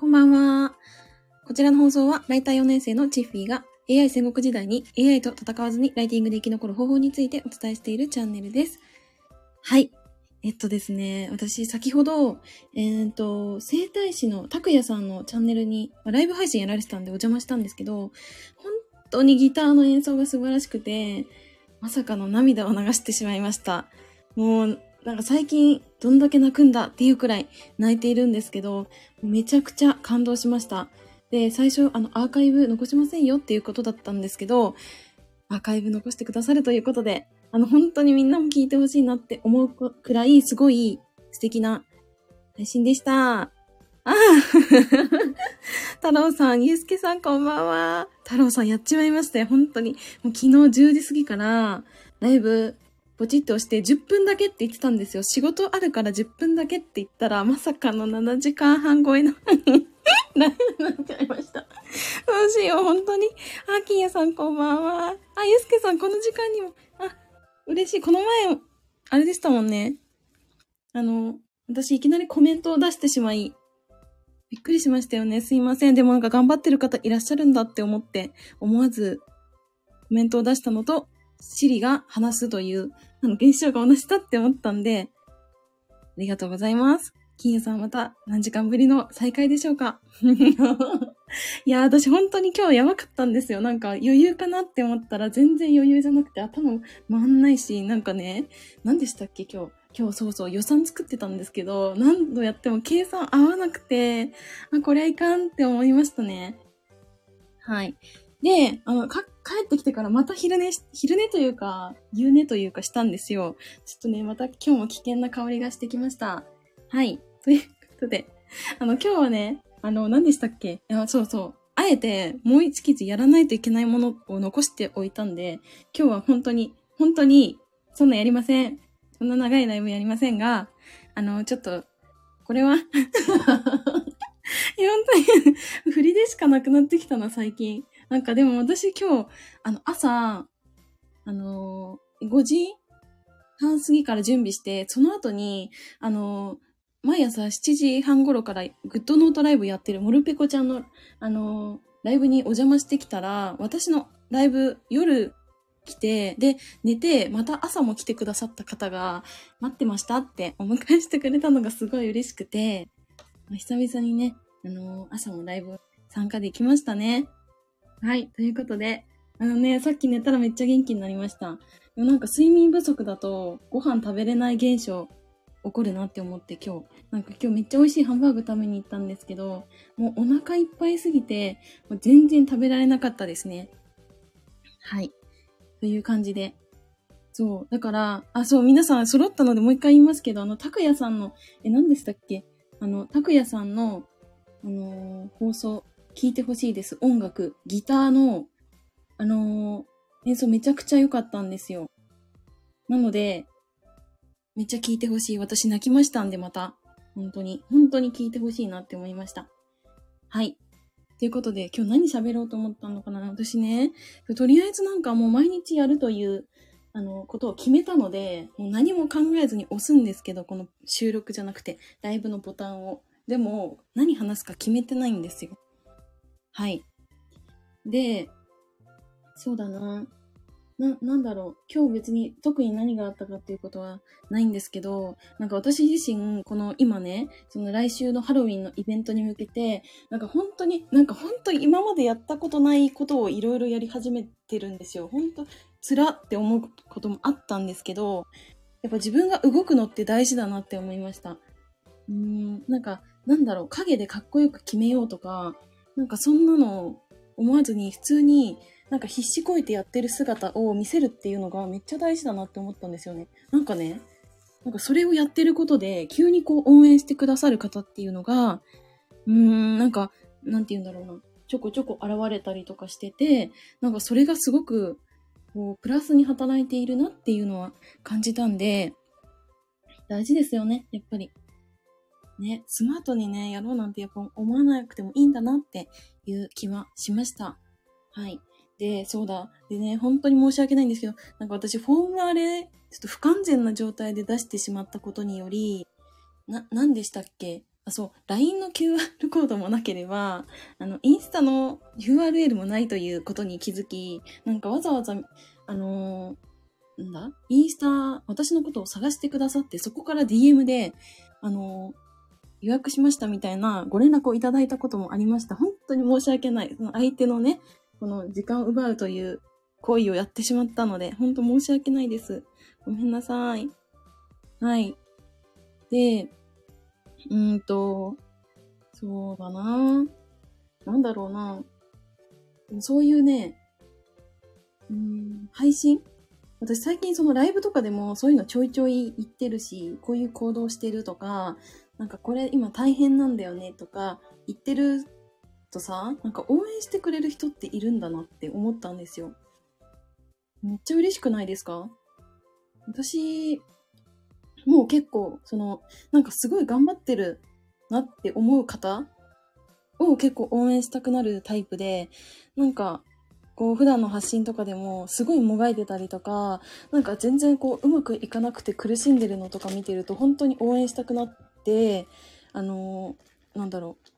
こんばんは。こちらの放送は、ライター4年生のチッフィーが AI 戦国時代に AI と戦わずにライティングで生き残る方法についてお伝えしているチャンネルです。はい。えっとですね、私先ほど、えーっと、生体師の拓也さんのチャンネルに、まライブ配信やられてたんでお邪魔したんですけど、本当にギターの演奏が素晴らしくて、まさかの涙を流してしまいました。もう、なんか最近どんだけ泣くんだっていうくらい泣いているんですけど、めちゃくちゃ感動しました。で、最初、あの、アーカイブ残しませんよっていうことだったんですけど、アーカイブ残してくださるということで、あの、本当にみんなも聞いてほしいなって思うくらい、すごい素敵な配信でした。ああ 太郎さん、ゆうすけさんこんばんは。太郎さんやっちまいましたよ、本当に。もう昨日10時過ぎから、ライブ、ポチッと押して10分だけって言ってたんですよ。仕事あるから10分だけって言ったら、まさかの7時間半超えの なっちゃいました。どうしよう、本当に。あ、きやさんこんばんは。あ、ゆうすけさんこの時間にも。あ、嬉しい。この前、あれでしたもんね。あの、私いきなりコメントを出してしまい、びっくりしましたよね。すいません。でもなんか頑張ってる方いらっしゃるんだって思って、思わずコメントを出したのと、シリが話すという、あの、現象が同じだって思ったんで、ありがとうございます。金谷さんまた何時間ぶりの再会でしょうか？いや、私本当に今日やばかったんですよ。なんか余裕かなって思ったら全然余裕じゃなくて頭回んないし、なんかね、何でしたっけ今日？今日そうそう予算作ってたんですけど、何度やっても計算合わなくて、あ、これはいかんって思いましたね。はい。で、あの、か、帰ってきてからまた昼寝し、昼寝というか、夕寝というかしたんですよ。ちょっとね、また今日も危険な香りがしてきました。はい。ということで、あの、今日はね、あの、何でしたっけ？いや、そうそう。あえて、もう一記事やらないといけないものを残しておいたんで、今日は本当に、本当に、そんなやりません。そんな長いライブやりませんが、あの、ちょっと、これは、本当に、振りでしかなくなってきたな、最近。なんかでも私今日、あの、朝、あのー、5時半過ぎから準備して、その後に、あのー、毎朝7時半頃からグッドノートライブやってるモルペコちゃんの、あのー、ライブにお邪魔してきたら、私のライブ夜来て、で、寝て、また朝も来てくださった方が、待ってましたってお迎えしてくれたのがすごい嬉しくて、久々にね、あのー、朝もライブ参加できましたね。はい。ということで、あのね、さっき寝たらめっちゃ元気になりました。でもなんか睡眠不足だとご飯食べれない現象起こるなって思って今日、なんか今日めっちゃ美味しいハンバーグ食べに行ったんですけど、もうお腹いっぱいすぎて、もう全然食べられなかったですね。はい。という感じで。そう。だから、あ、そう、皆さん揃ったのでもう一回言いますけど、あの、拓也さんの、え、何でしたっけ？あの、拓也さんの、あのー放送、聞いてほしいです。音楽、ギターの、あのー演奏めちゃくちゃ良かったんですよ。なので、めっちゃ聞いてほしい。私泣きましたんで、また。本当に、本当に聞いてほしいなって思いました。はい。ということで、今日何喋ろうと思ったのかな私ね、とりあえずなんかもう毎日やるという、あの、ことを決めたので、もう何も考えずに押すんですけど、この収録じゃなくて、ライブのボタンを。でも、何話すか決めてないんですよ。はい。で、そうだな。な、なんだろう。今日別に特に何があったかっていうことはないんですけど、なんか私自身、この今ね、その来週のハロウィンのイベントに向けて、なんか本当に、なんか本当に今までやったことないことをいろいろやり始めてるんですよ。本当つらって思うこともあったんですけど、やっぱ自分が動くのって大事だなって思いました。うーん、なんか、なんだろう、影でかっこよく決めようとか、なんかそんなの思わずに普通になんか必死こいてやってる姿を見せるっていうのがめっちゃ大事だなって思ったんですよね。なんかね、なんかそれをやってることで急にこう応援してくださる方っていうのが、うーん、なんか、なんて言うんだろうな、ちょこちょこ現れたりとかしてて、なんかそれがすごく、こう、プラスに働いているなっていうのは感じたんで、大事ですよね、やっぱり。ね、スマートにね、やろうなんてやっぱ思わなくてもいいんだなっていう気はしました。はい。で、そうだ。でね、本当に申し訳ないんですけど、なんか私、フォームあれ、ちょっと不完全な状態で出してしまったことにより、な、何でしたっけ？あ、そう、LINE の QR コードもなければ、あの、インスタの URL もないということに気づき、なんかわざわざ、あのー、なんだ？インスタ、私のことを探してくださって、そこから DM で、あの、予約しましたみたいなご連絡をいただいたこともありました。本当に申し訳ない。その相手のね、この時間を奪うという行為をやってしまったので、本当申し訳ないです。ごめんなさい。はい。で、うんと、そうだななんだろうなそういうね、うん、配信？私最近そのライブとかでもそういうのちょいちょい言ってるし、こういう行動してるとか、なんかこれ今大変なんだよねとか言ってるとさ、なんか応援してくれる人っているんだなって思ったんですよ。めっちゃ嬉しくないですか？私、もう結構、その、なんかすごい頑張ってるなって思う方を結構応援したくなるタイプで、なんか、こう普段の発信とかでもすごいもがいてたりとか、なんか全然こううまくいかなくて苦しんでるのとか見てると本当に応援したくなって、あのー、なんだろう、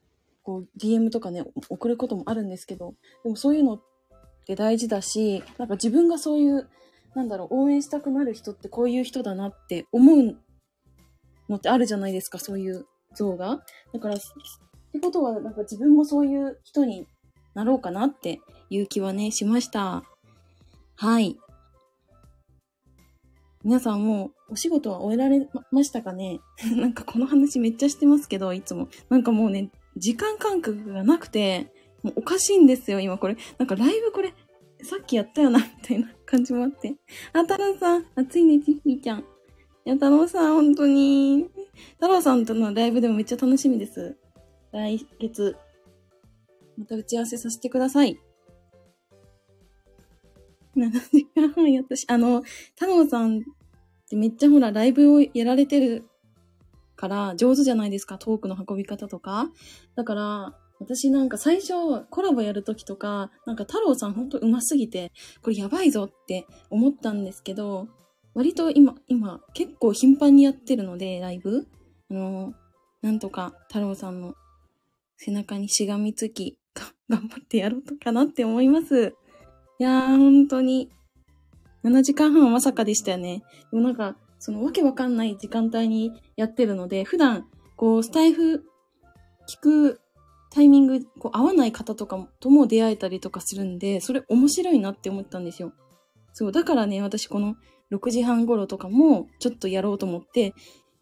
こう DM とかね、送ることもあるんですけど、でもそういうのって大事だし、なんか自分がそういうなんだろう、応援したくなる人ってこういう人だなって思うのってあるじゃないですか、そういう像が。だから、ってことは、なんか自分もそういう人になろうかなっていう気はね、しました。はい。皆さんもお仕事は終えられましたかね？なんかこの話めっちゃしてますけど、いつも。なんかもうね、時間感覚がなくて、もうおかしいんですよ、今これ。なんかライブこれ、さっきやったよな、みたいな感じもあって。あ、太郎さん、暑いね、ちッフィーちゃん。いや、太郎さん、本当に。太郎さんとのライブでもめっちゃ楽しみです。来月、また打ち合わせさせてください。7時間半やったし、あの、太郎さんってめっちゃほら、ライブをやられてるから上手じゃないですか、トークの運び方とか。だから、私なんか最初コラボやるときとか、なんか太郎さんほんと上手すぎて、これやばいぞって思ったんですけど、割と今、今結構頻繁にやってるので、ライブ。あの、なんとか太郎さんの背中にしがみつき、頑張ってやろうかなって思います。いやー、本当に。7時間半はまさかでしたよね。でもなんか、そのわけわかんない時間帯にやってるので、普段、こう、スタイフ聞くタイミング、こう合わない方とかとも出会えたりとかするんで、それ面白いなって思ったんですよ。そう、だからね、私この6時半頃とかもちょっとやろうと思って、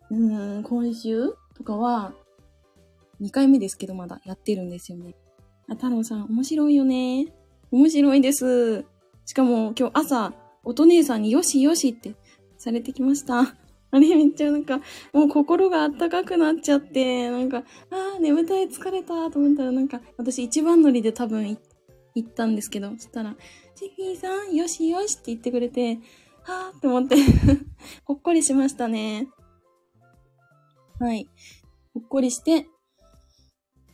うーん、今週とかは2回目ですけどまだやってるんですよね。あ、太郎さん、面白いよね。面白いです。しかも今日朝、音姉さんによしよしってされてきました。あれめっちゃなんか、もう心があったかくなっちゃって、なんか、あー、眠たい、疲れた、と思ったらなんか、私一番乗りで多分行ったんですけど、そしたら、ジフィーさん、よしよしって言ってくれて、はーって思ってほっこりしましたね。はい。ほっこりして、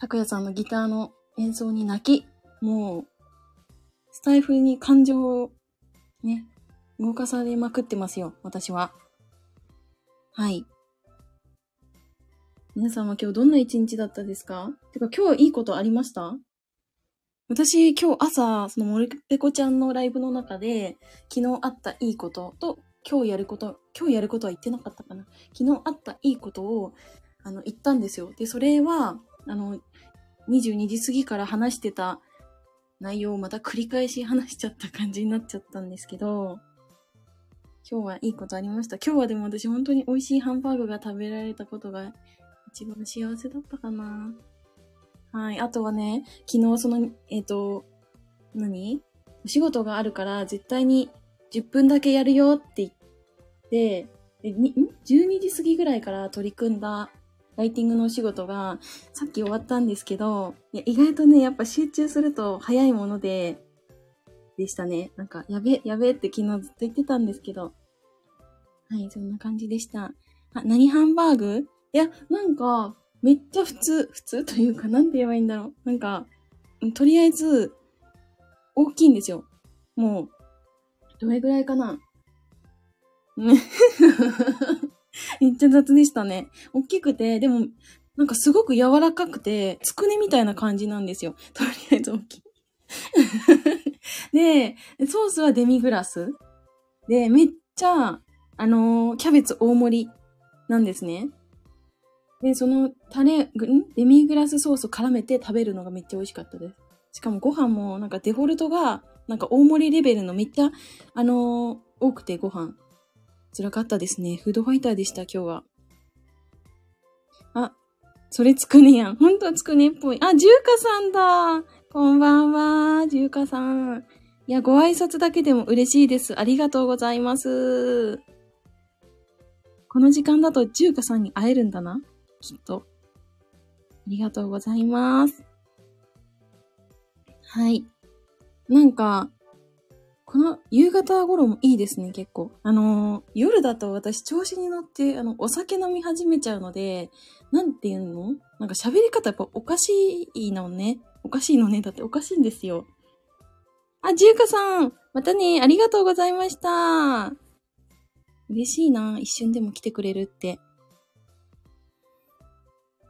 拓也さんのギターの演奏に泣き、もう、タイフに感情をね、動かされまくってますよ、私は。はい。皆さんは今日どんな一日だったですか？てか今日いいことありました？私今日朝、その森ペコちゃんのライブの中で、昨日あったいいことと、今日やること、今日やることは言ってなかったかな昨日あったいいことを、あの、言ったんですよ。で、それは、あの、22時過ぎから話してた内容をまた繰り返し話しちゃった感じになっちゃったんですけど、今日はいいことありました。今日はでも私本当に美味しいハンバーグが食べられたことが一番幸せだったかな。はい。あとはね、昨日その、えっ、ー、と、何？お仕事があるから絶対に10分だけやるよって言って、で ?12 時過ぎぐらいから取り組んだライティングのお仕事がさっき終わったんですけど、いや意外とね、やっぱ集中すると早いもので、でしたね。なんか、やべ、やべって昨日ずっと言ってたんですけど。はい、そんな感じでした。あ、何ハンバーグ？いや、なんか、めっちゃ普通、普通というか、なんて言えばいいんだろう。なんか、とりあえず、大きいんですよ。もう、どれぐらいかな？めっちゃ雑でしたね。大きくて、でも、なんかすごく柔らかくて、つくねみたいな感じなんですよ。とりあえず大きい。で、ソースはデミグラス。で、めっちゃ、あのーキャベツ大盛りなんですね。で、そのタレ、ん？デミグラスソースを絡めて食べるのがめっちゃ美味しかったです。しかもご飯もなんかデフォルトがなんか大盛りレベルのめっちゃ、あのー多くてご飯。辛かったですね。フードファイターでした、今日は。あ、それつくねやん。ほんとつくねっぽい。あ、じゅうかさんだ。こんばんは、じゅうかさん。いや、ご挨拶だけでも嬉しいです。ありがとうございます。この時間だとじゅうかさんに会えるんだな。きっと。ありがとうございます。はい。なんか、この夕方頃もいいですね、結構。あのー夜だと私調子に乗って、あの、お酒飲み始めちゃうので、なんていうの？なんか喋り方やっぱおかしいのね。おかしいのね。だっておかしいんですよ。あ、じゅうかさんまたね、ありがとうございました。嬉しいな、一瞬でも来てくれるって。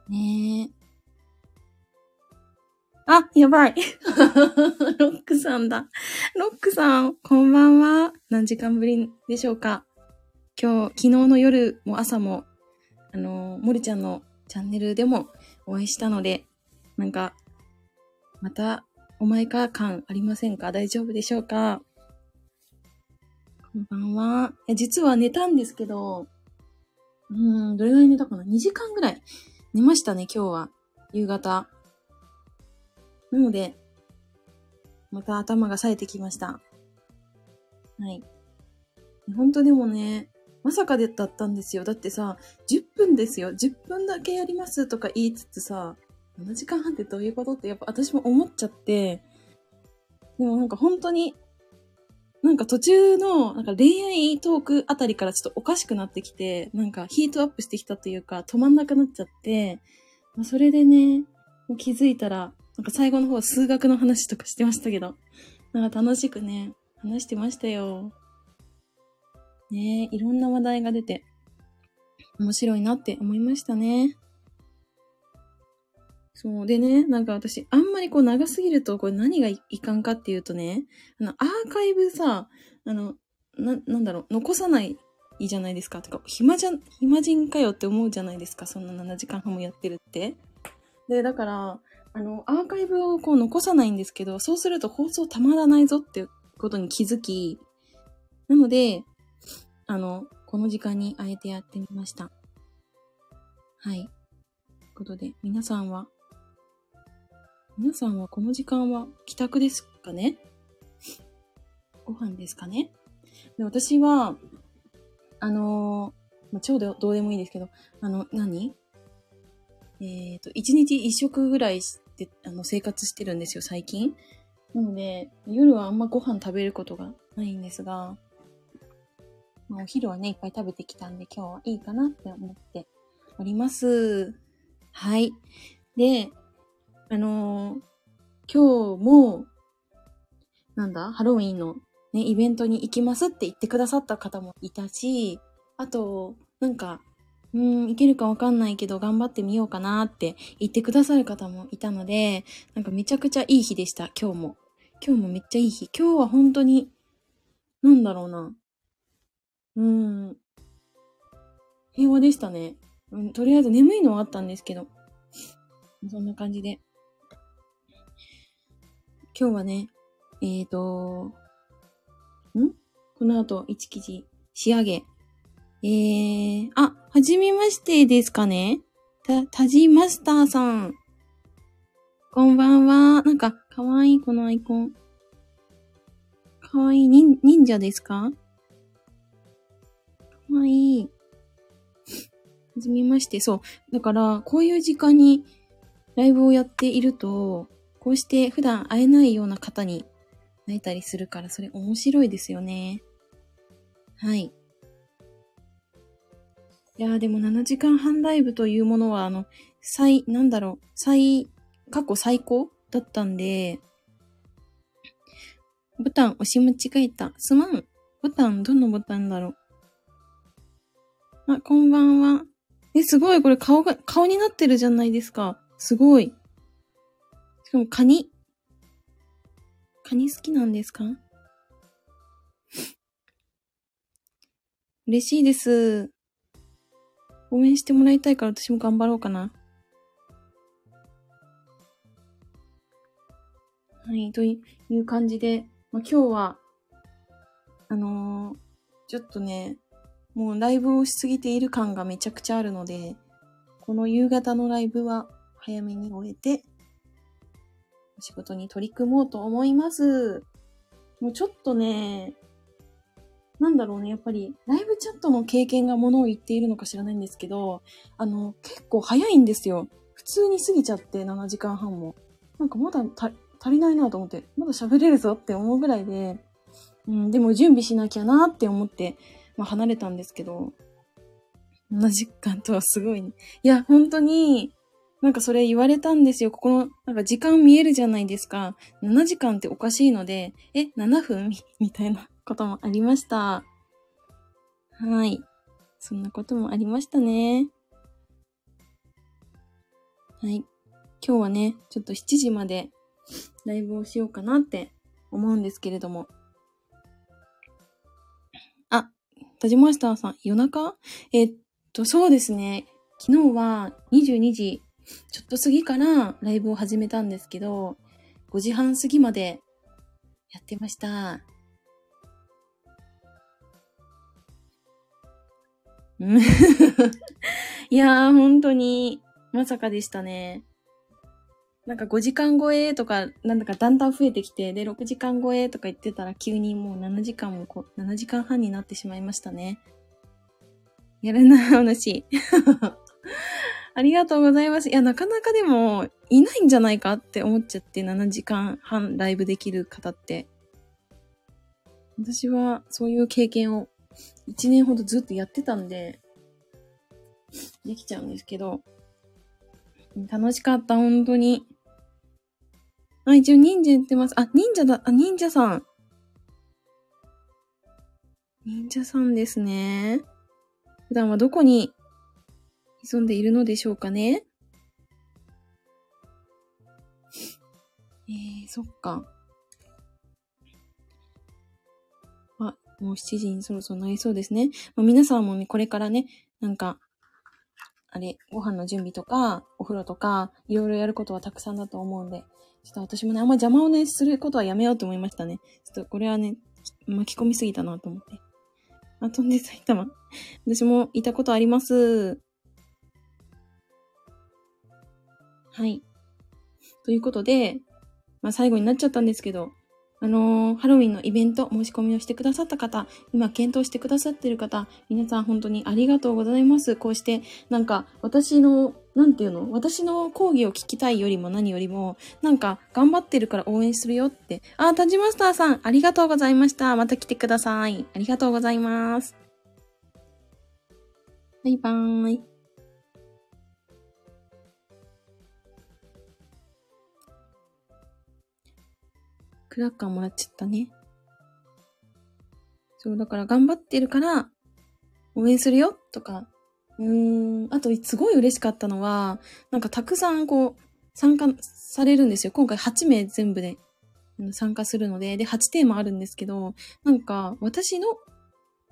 ねえ。あ、やばい。ロックさんだ。ロックさん、こんばんは。何時間ぶりでしょうか今日、昨日の夜も朝も、あの、森ちゃんのチャンネルでもお会いしたので、なんか、また、お前か感ありませんか？大丈夫でしょうか？こんばんは。いや実は寝たんですけど、うん、どれぐらい寝たかな ?2 時間ぐらい寝ましたね、今日は。夕方。なので、また頭が冴えてきました。はい。本当でもね、まさかでだったんですよ。だってさ、10分ですよ。10分だけやりますとか言いつつさ、7時間半ってどういうこと？ってやっぱ私も思っちゃって、でもなんか本当に、なんか途中のなんか恋愛トークあたりからちょっとおかしくなってきて、なんかヒートアップしてきたというか止まんなくなっちゃって、まあ、それでね、もう気づいたら、なんか最後の方数学の話とかしてましたけど、なんか楽しくね、話してましたよ。ねえ、いろんな話題が出て、面白いなって思いましたね。そう。でね、なんか私、あんまりこう長すぎると、これ何がいかんかっていうとね、あの、アーカイブさ、あの、な、なんだろう、残さないじゃないですか。てか、暇じゃ、暇人かよって思うじゃないですか。そんな7時間半もやってるって。で、だから、あの、アーカイブをこう残さないんですけど、そうすると放送たまらないぞっていうことに気づき、なので、あの、この時間にあえてやってみました。はい。ということで、皆さんは、皆さんはこの時間は帰宅ですかね？ご飯ですかね？で私は、あのーまあ、超どうでもいいですけど、あの、何？えっ、と、一日一食ぐらいして、あの、生活してるんですよ、最近。なので、夜はあんまご飯食べることがないんですが、まあ、お昼はね、いっぱい食べてきたんで、今日はいいかなって思っております。はい。で、あのー今日も、なんだ、ハロウィンのね、イベントに行きますって言ってくださった方もいたし、あと、なんか、うん、行けるかわかんないけど頑張ってみようかなって言ってくださる方もいたので、なんかめちゃくちゃいい日でした、今日も。今日もめっちゃいい日。今日は本当に、なんだろうな。うん。平和でしたね。うん、とりあえず眠いのはあったんですけど。そんな感じで。今日はね、えーと、ん？この後、1記事仕上げ。えー、あ、はじめましてですかね？た、タジマスターさん。こんばんは。なんか、かわいい、このアイコン。かわいい、忍忍者ですか？かわいい。はじめまして。そう。だから、こういう時間にライブをやっていると、こうして普段会えないような方に会えたりするから、それ面白いですよね。はい。いやーでも7時間半ライブというものは、あの、最、なんだろう、最、過去最高だったんで、ボタン押し間違えた。すまん。ボタン、どのボタンだろう。あ、こんばんは。え、すごい。これ顔が、顔になってるじゃないですか。すごい。しかもカニ。カニ好きなんですか？嬉しいです。応援してもらいたいから私も頑張ろうかな。はい、という感じで、まあ、今日は、あのー、ちょっとね、もうライブをしすぎている感がめちゃくちゃあるので、この夕方のライブは早めに終えて、お仕事に取り組もうと思います。もうちょっとね、なんだろうね、やっぱり、ライブチャットの経験がものを言っているのか知らないんですけど、あの、結構早いんですよ。普通に過ぎちゃって7時間半も。なんかまだ足りないなと思って、まだ喋れるぞって思うぐらいで、うん、でも準備しなきゃなって思って、まあ離れたんですけど、7時間とはすごいね。いや、本当に、なんかそれ言われたんですよ。ここの、なんか時間見えるじゃないですか。7時間っておかしいので、え、7分？みたいなこともありました。はい。そんなこともありましたね。はい。今日はね、ちょっと7時までライブをしようかなって思うんですけれども。あ、田島スターさん、夜中？えっと、そうですね。昨日は22時ちょっと過ぎからライブを始めたんですけど、5時半過ぎまでやってました。いやー、本当に、まさかでしたね。なんか5時間超えとか、なんだかだんだん増えてきて、で、6時間超えとか言ってたら急にもう7時間もこ、7時間半になってしまいましたね。やるな、話。ありがとうございます。いや、なかなかでも、いないんじゃないかって思っちゃって、7時間半ライブできる方って。私はそういう経験を1年ほどずっとやってたんで、できちゃうんですけど、楽しかった、本当に。あ、一応忍者言ってます。あ、忍者だ、あ、忍者さん。忍者さんですね。普段はどこに潜んでいるのでしょうかねえー、そっか。もう7時にそろそろなりそうですね。まあ、皆さんもね、これからね、なんか、あれ、ご飯の準備とか、お風呂とか、いろいろやることはたくさんだと思うんで、ちょっと私もね、あんま邪魔をね、することはやめようと思いましたね。ちょっとこれはね、巻き込みすぎたなと思って。あ、飛んで埼玉。私もいたことあります。はい。ということで、まあ最後になっちゃったんですけど、あのー、ハロウィンのイベント申し込みをしてくださった方、今検討してくださってる方、皆さん本当にありがとうございます。こうして、なんか私の、なんていうの？私の講義を聞きたいよりも何よりも、なんか頑張ってるから応援するよって。あ、タジマスターさん、ありがとうございました。また来てください。ありがとうございます。バイバーイ。クラッカーもらっちゃったね。そう、だから頑張ってるから、応援するよとか。うーん、あと、すごい嬉しかったのは、なんかたくさんこう、参加されるんですよ。今回8名全部で参加するので、で、8テーマあるんですけど、なんか、私の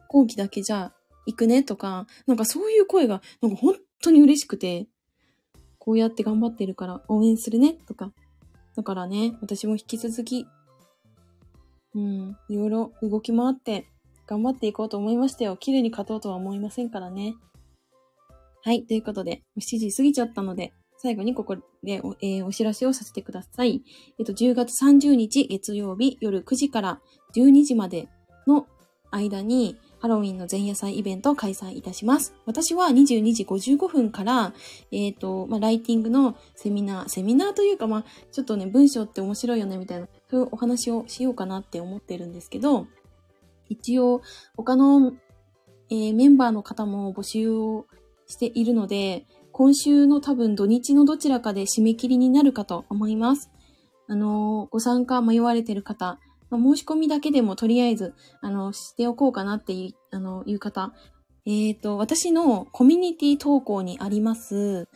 後期だけじゃ行くねとか、なんかそういう声が、なんか本当に嬉しくて、こうやって頑張ってるから応援するねとか。だからね、私も引き続きうん、いろいろ動き回って頑張っていこうと思いましたよ。綺麗に勝とうとは思いませんからね。はい、ということで、7時過ぎちゃったので、最後にここでお,、えー、お知らせをさせてください。えっと、10月30日月曜日夜9時から12時までの間に、ハロウィンの前夜祭イベントを開催いたします。私は22時55分から、えっ、ー、と、まあ、ライティングのセミナー、セミナーというか、まあ、ちょっとね、文章って面白いよね、みたいな、そういうお話をしようかなって思ってるんですけど、一応、他の、えー、メンバーの方も募集をしているので、今週の多分土日のどちらかで締め切りになるかと思います。あのー、ご参加迷われてる方、まあ、申し込みだけでもとりあえず、あの、しておこうかなっていう、あの、いう方、えっ、と、私のコミュニティ投稿にあります、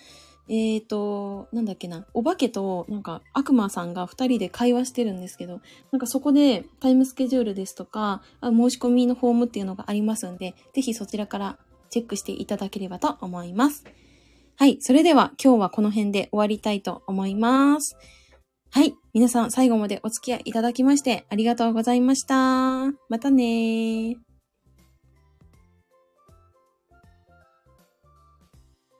えっ、と、なんだっけな、お化けとなんか悪魔さんが二人で会話してるんですけど、なんかそこでタイムスケジュールですとか、申し込みのフォームっていうのがありますんで、ぜひそちらからチェックしていただければと思います。はい。それでは今日はこの辺で終わりたいと思います。はい。皆さん最後までお付き合いいただきましてありがとうございました。またねー。